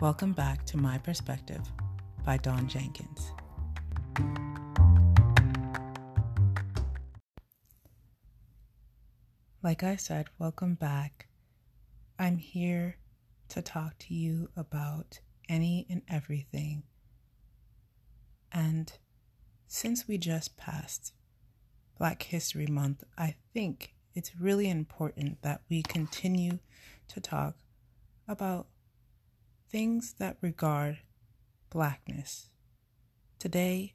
Welcome back to My Perspective by Dawn Jenkins. Like I said, welcome back. I'm here to talk to you about any and everything. And since we just passed Black History Month, I think it's really important that we continue to talk about things that regard blackness. Today,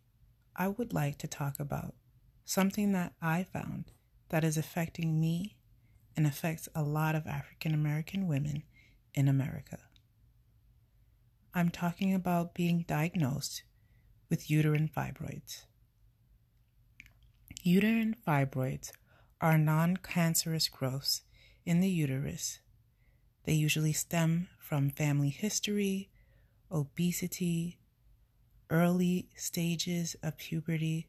I would like to talk about something that I found that is affecting me and affects a lot of African American women in America. I'm talking about being diagnosed with uterine fibroids. Uterine fibroids are non cancerous growths in the uterus. They usually stem from family history, obesity, early stages of puberty,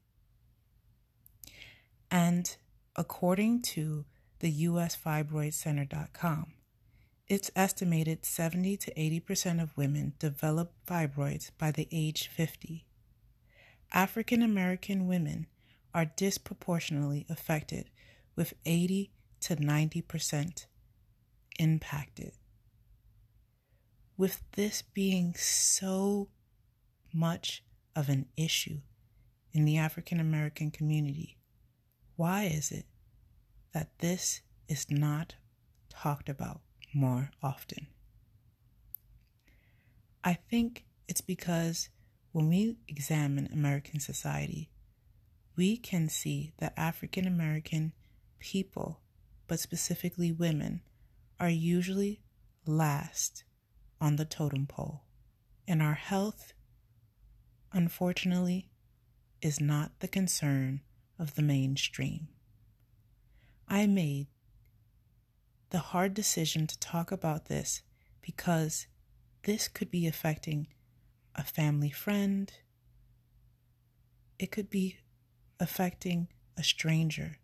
and according to the USFibroidCenter.com, it's estimated 70 to 80% of women develop fibroids by the age 50. African American women are disproportionately affected with 80 to 90% impacted. With this being so much of an issue in the African American community, why is it that this is not talked about more often? I think it's because when we examine American society, we can see that African American people, but specifically women, are usually last on the totem pole. And our health, unfortunately, is not the concern of the mainstream. I made the hard decision to talk about this because this could be affecting a family friend, it could be affecting a stranger,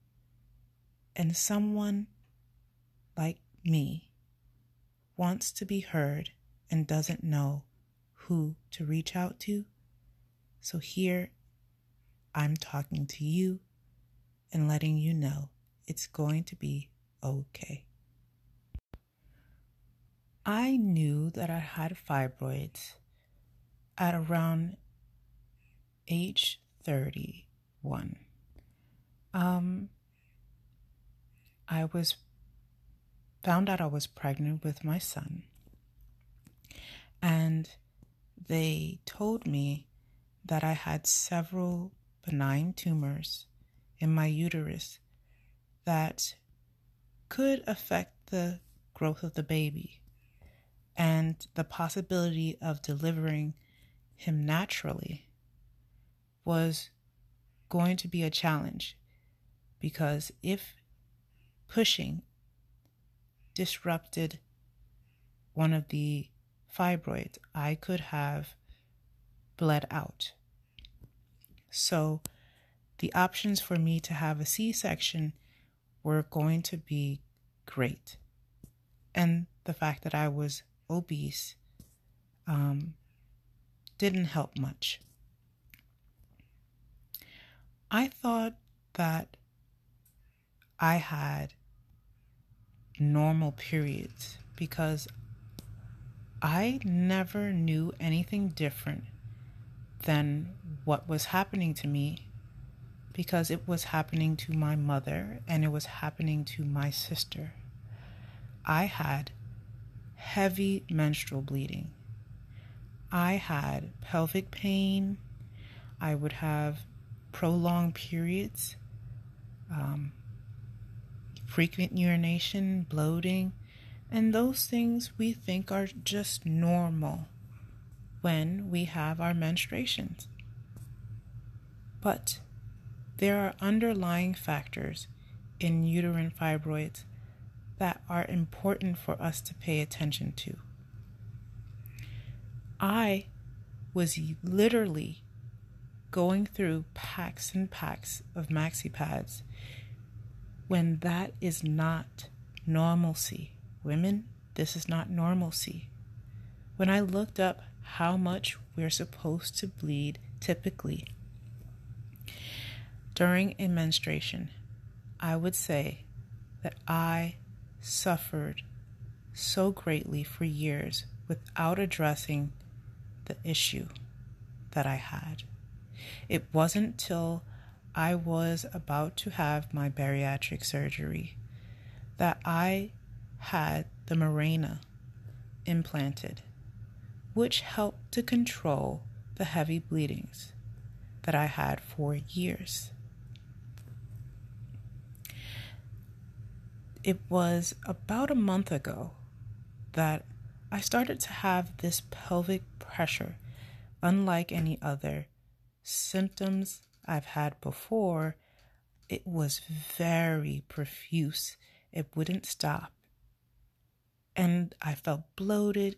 and someone me wants to be heard and doesn't know who to reach out to. So here I'm talking to you and letting you know it's going to be okay. I knew that I had fibroids at around age 31. Um, I was found out I was pregnant with my son. And they told me that I had several benign tumors in my uterus that could affect the growth of the baby and the possibility of delivering him naturally was going to be a challenge because if pushing disrupted one of the fibroids, I could have bled out. So the options for me to have a C section were going to be great. And the fact that I was obese um, didn't help much. I thought that I had normal periods because I never knew anything different than what was happening to me because it was happening to my mother and it was happening to my sister. I had heavy menstrual bleeding. I had pelvic pain. I would have prolonged periods. Um, frequent urination, bloating, and those things we think are just normal when we have our menstruations. But there are underlying factors in uterine fibroids that are important for us to pay attention to. I was literally going through packs and packs of maxi pads when that is not normalcy. Women, this is not normalcy. when I looked up how much we're supposed to bleed typically during a menstruation, I would say that I suffered so greatly for years without addressing the issue that I had. It wasn't till I was about to have my bariatric surgery that I had the Mirena implanted, which helped to control the heavy bleedings that I had for years. It was about a month ago that I started to have this pelvic pressure, unlike any other symptoms I've had before. It was very profuse, it wouldn't stop. And I felt bloated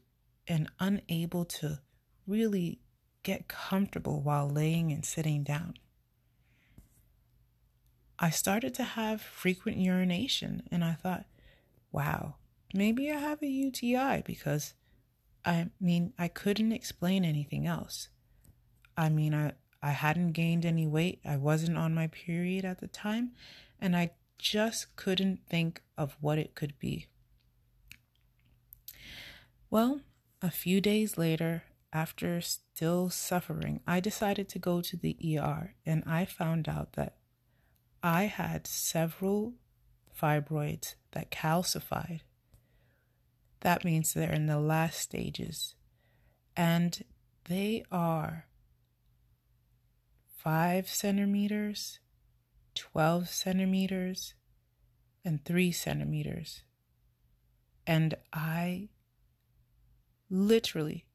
and unable to really get comfortable while laying and sitting down. I started to have frequent urination, and I thought, wow, maybe I have a UTI because I mean, I couldn't explain anything else. I mean, I, I hadn't gained any weight, I wasn't on my period at the time, and I just couldn't think of what it could be. Well, a few days later, after still suffering, I decided to go to the ER and I found out that I had several fibroids that calcified. That means they're in the last stages. And they are 5 centimeters, 12 centimeters, and 3 centimeters. And I literally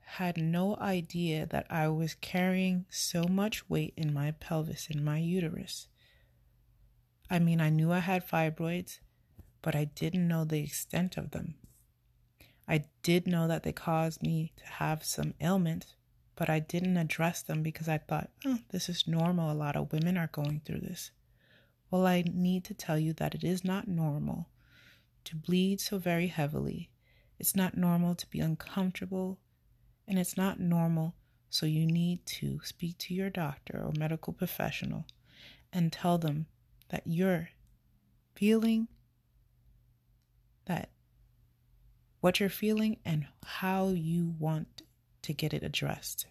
had no idea that I was carrying so much weight in my pelvis, in my uterus. I mean, I knew I had fibroids, but I didn't know the extent of them. I did know that they caused me to have some ailments, but I didn't address them because I thought, oh, this is normal. A lot of women are going through this. Well, I need to tell you that it is not normal to bleed so very heavily. It's not normal to be uncomfortable, and it's not normal, so you need to speak to your doctor or medical professional and tell them that you're feeling that what you're feeling and how you want to get it addressed.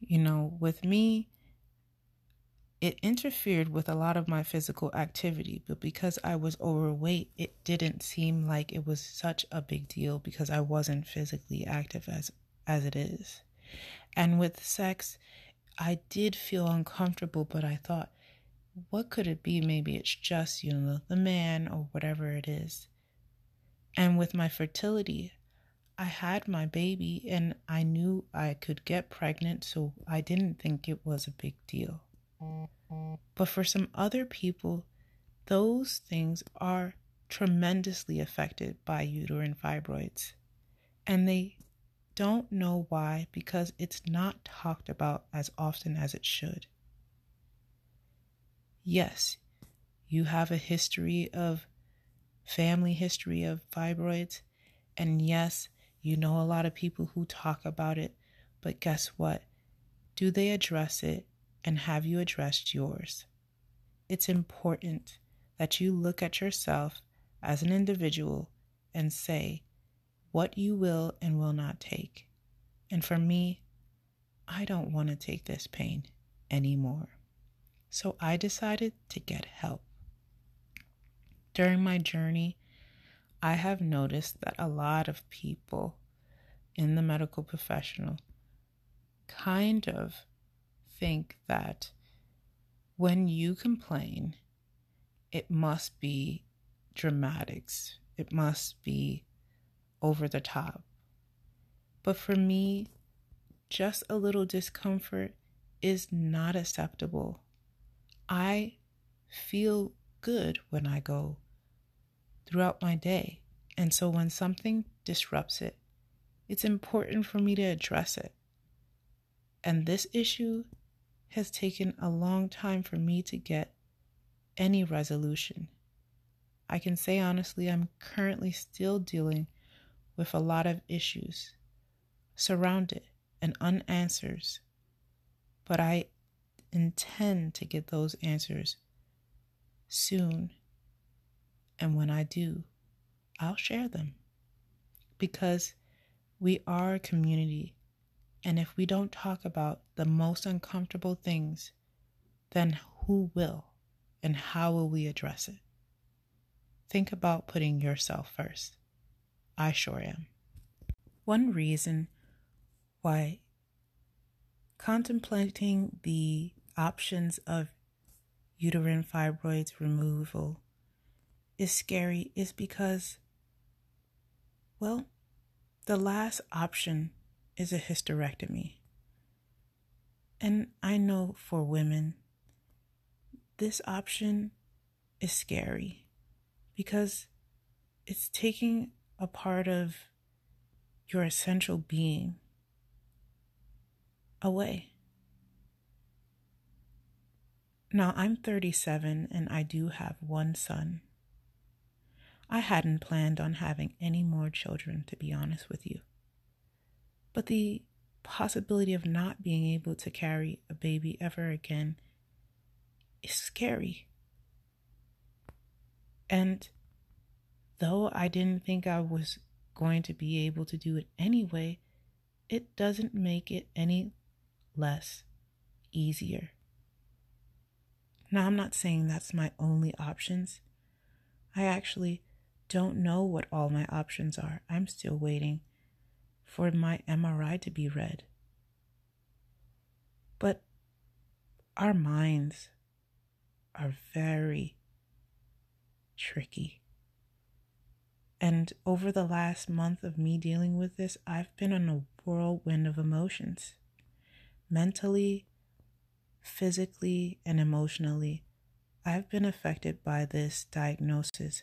You know, with me, it interfered with a lot of my physical activity, but because I was overweight, it didn't seem like it was such a big deal because I wasn't physically active as as it is. And with sex, I did feel uncomfortable, but I thought what could it be? Maybe it's just, you know, the man or whatever it is. And with my fertility, I had my baby and I knew I could get pregnant, so I didn't think it was a big deal. But for some other people, those things are tremendously affected by uterine fibroids. And they don't know why because it's not talked about as often as it should yes, you have a history of family history of fibroids. And yes, you know a lot of people who talk about it. But guess what? Do they address it? And have you addressed yours? It's important that you look at yourself as an individual and say what you will and will not take. And for me, I don't want to take this pain anymore. So I decided to get help. During my journey, I have noticed that a lot of people in the medical professional kind of think that when you complain, it must be dramatics, it must be over the top. But for me, just a little discomfort is not acceptable I feel good when I go throughout my day. And so when something disrupts it, it's important for me to address it. And this issue has taken a long time for me to get any resolution. I can say honestly, I'm currently still dealing with a lot of issues, surrounded and unanswered, but I intend to get those answers soon. And when I do, I'll share them because we are a community. And if we don't talk about the most uncomfortable things, then who will and how will we address it? Think about putting yourself first. I sure am. One reason why contemplating the options of uterine fibroids removal is scary is because, well, the last option is a hysterectomy. And I know for women, this option is scary because it's taking a part of your essential being away. Now, I'm 37 and I do have one son. I hadn't planned on having any more children, to be honest with you. But the possibility of not being able to carry a baby ever again is scary. And though I didn't think I was going to be able to do it anyway, it doesn't make it any less easier. Now, I'm not saying that's my only options. I actually don't know what all my options are. I'm still waiting for my MRI to be read. But our minds are very tricky. And over the last month of me dealing with this, I've been on a whirlwind of emotions mentally, physically, and emotionally, I've been affected by this diagnosis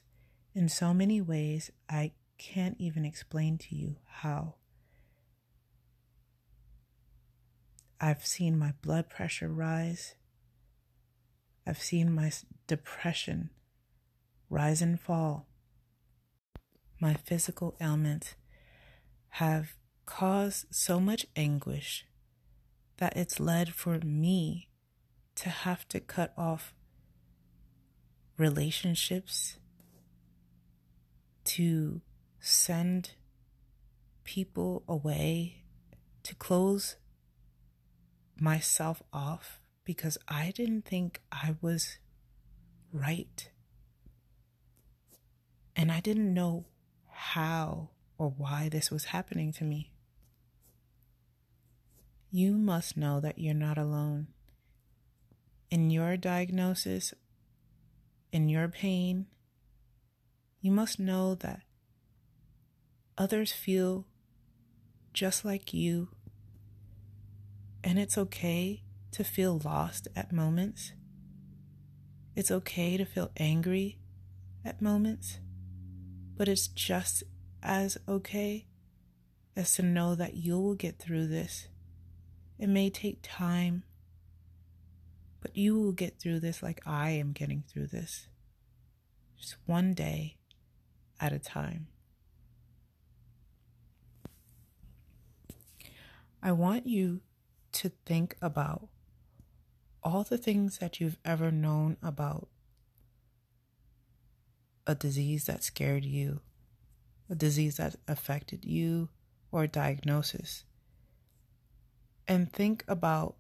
in so many ways I can't even explain to you how. I've seen my blood pressure rise. I've seen my depression rise and fall. My physical ailments have caused so much anguish that it's led for me to have to cut off relationships, to send people away, to close myself off because I didn't think I was right. And I didn't know how or why this was happening to me. You must know that you're not alone. In your diagnosis, in your pain, you must know that others feel just like you, and it's okay to feel lost at moments. It's okay to feel angry at moments, but it's just as okay as to know that you will get through this it may take time, but you will get through this like I am getting through this. Just one day at a time. I want you to think about all the things that you've ever known about a disease that scared you, a disease that affected you, or a diagnosis and think about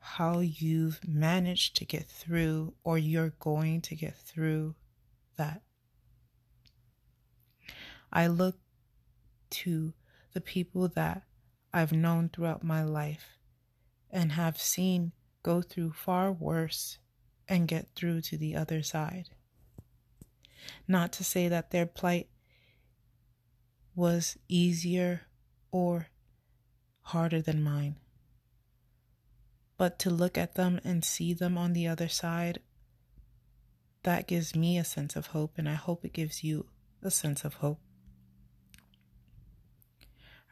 how you've managed to get through or you're going to get through that. I look to the people that I've known throughout my life and have seen go through far worse and get through to the other side. Not to say that their plight was easier or harder than mine. But to look at them and see them on the other side, that gives me a sense of hope, and I hope it gives you a sense of hope.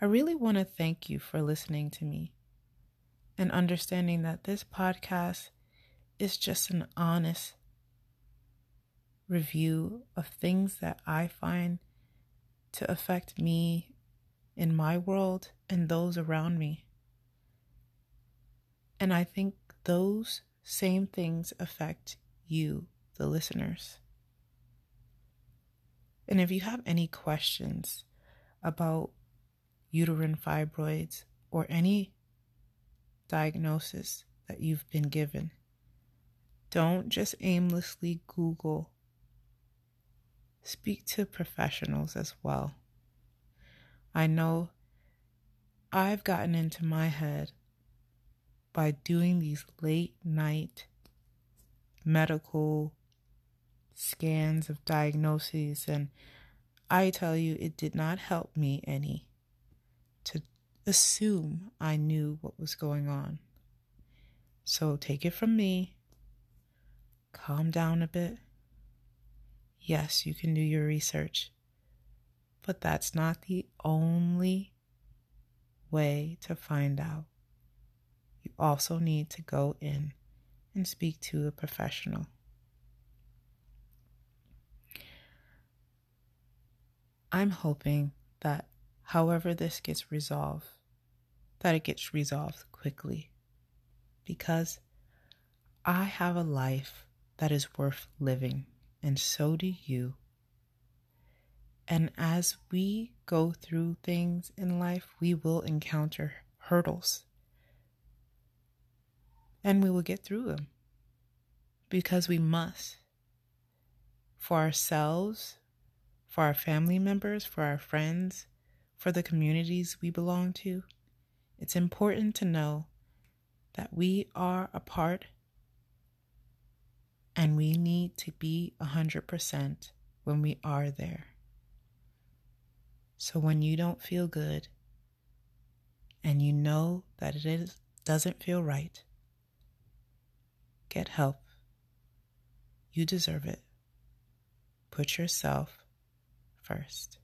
I really want to thank you for listening to me and understanding that this podcast is just an honest review of things that I find to affect me in my world and those around me. And I think those same things affect you, the listeners. And if you have any questions about uterine fibroids or any diagnosis that you've been given, don't just aimlessly Google. Speak to professionals as well. I know I've gotten into my head by doing these late night medical scans of diagnoses, and I tell you, it did not help me any to assume I knew what was going on. So take it from me, calm down a bit. Yes, you can do your research, but that's not the only way to find out. You also need to go in and speak to a professional. I'm hoping that however this gets resolved, that it gets resolved quickly because I have a life that is worth living, and so do you. And as we go through things in life, we will encounter hurdles. And we will get through them because we must. For ourselves, for our family members, for our friends, for the communities we belong to, it's important to know that we are a part and we need to be 100% when we are there. So when you don't feel good and you know that it is, doesn't feel right, get help. You deserve it. Put yourself first.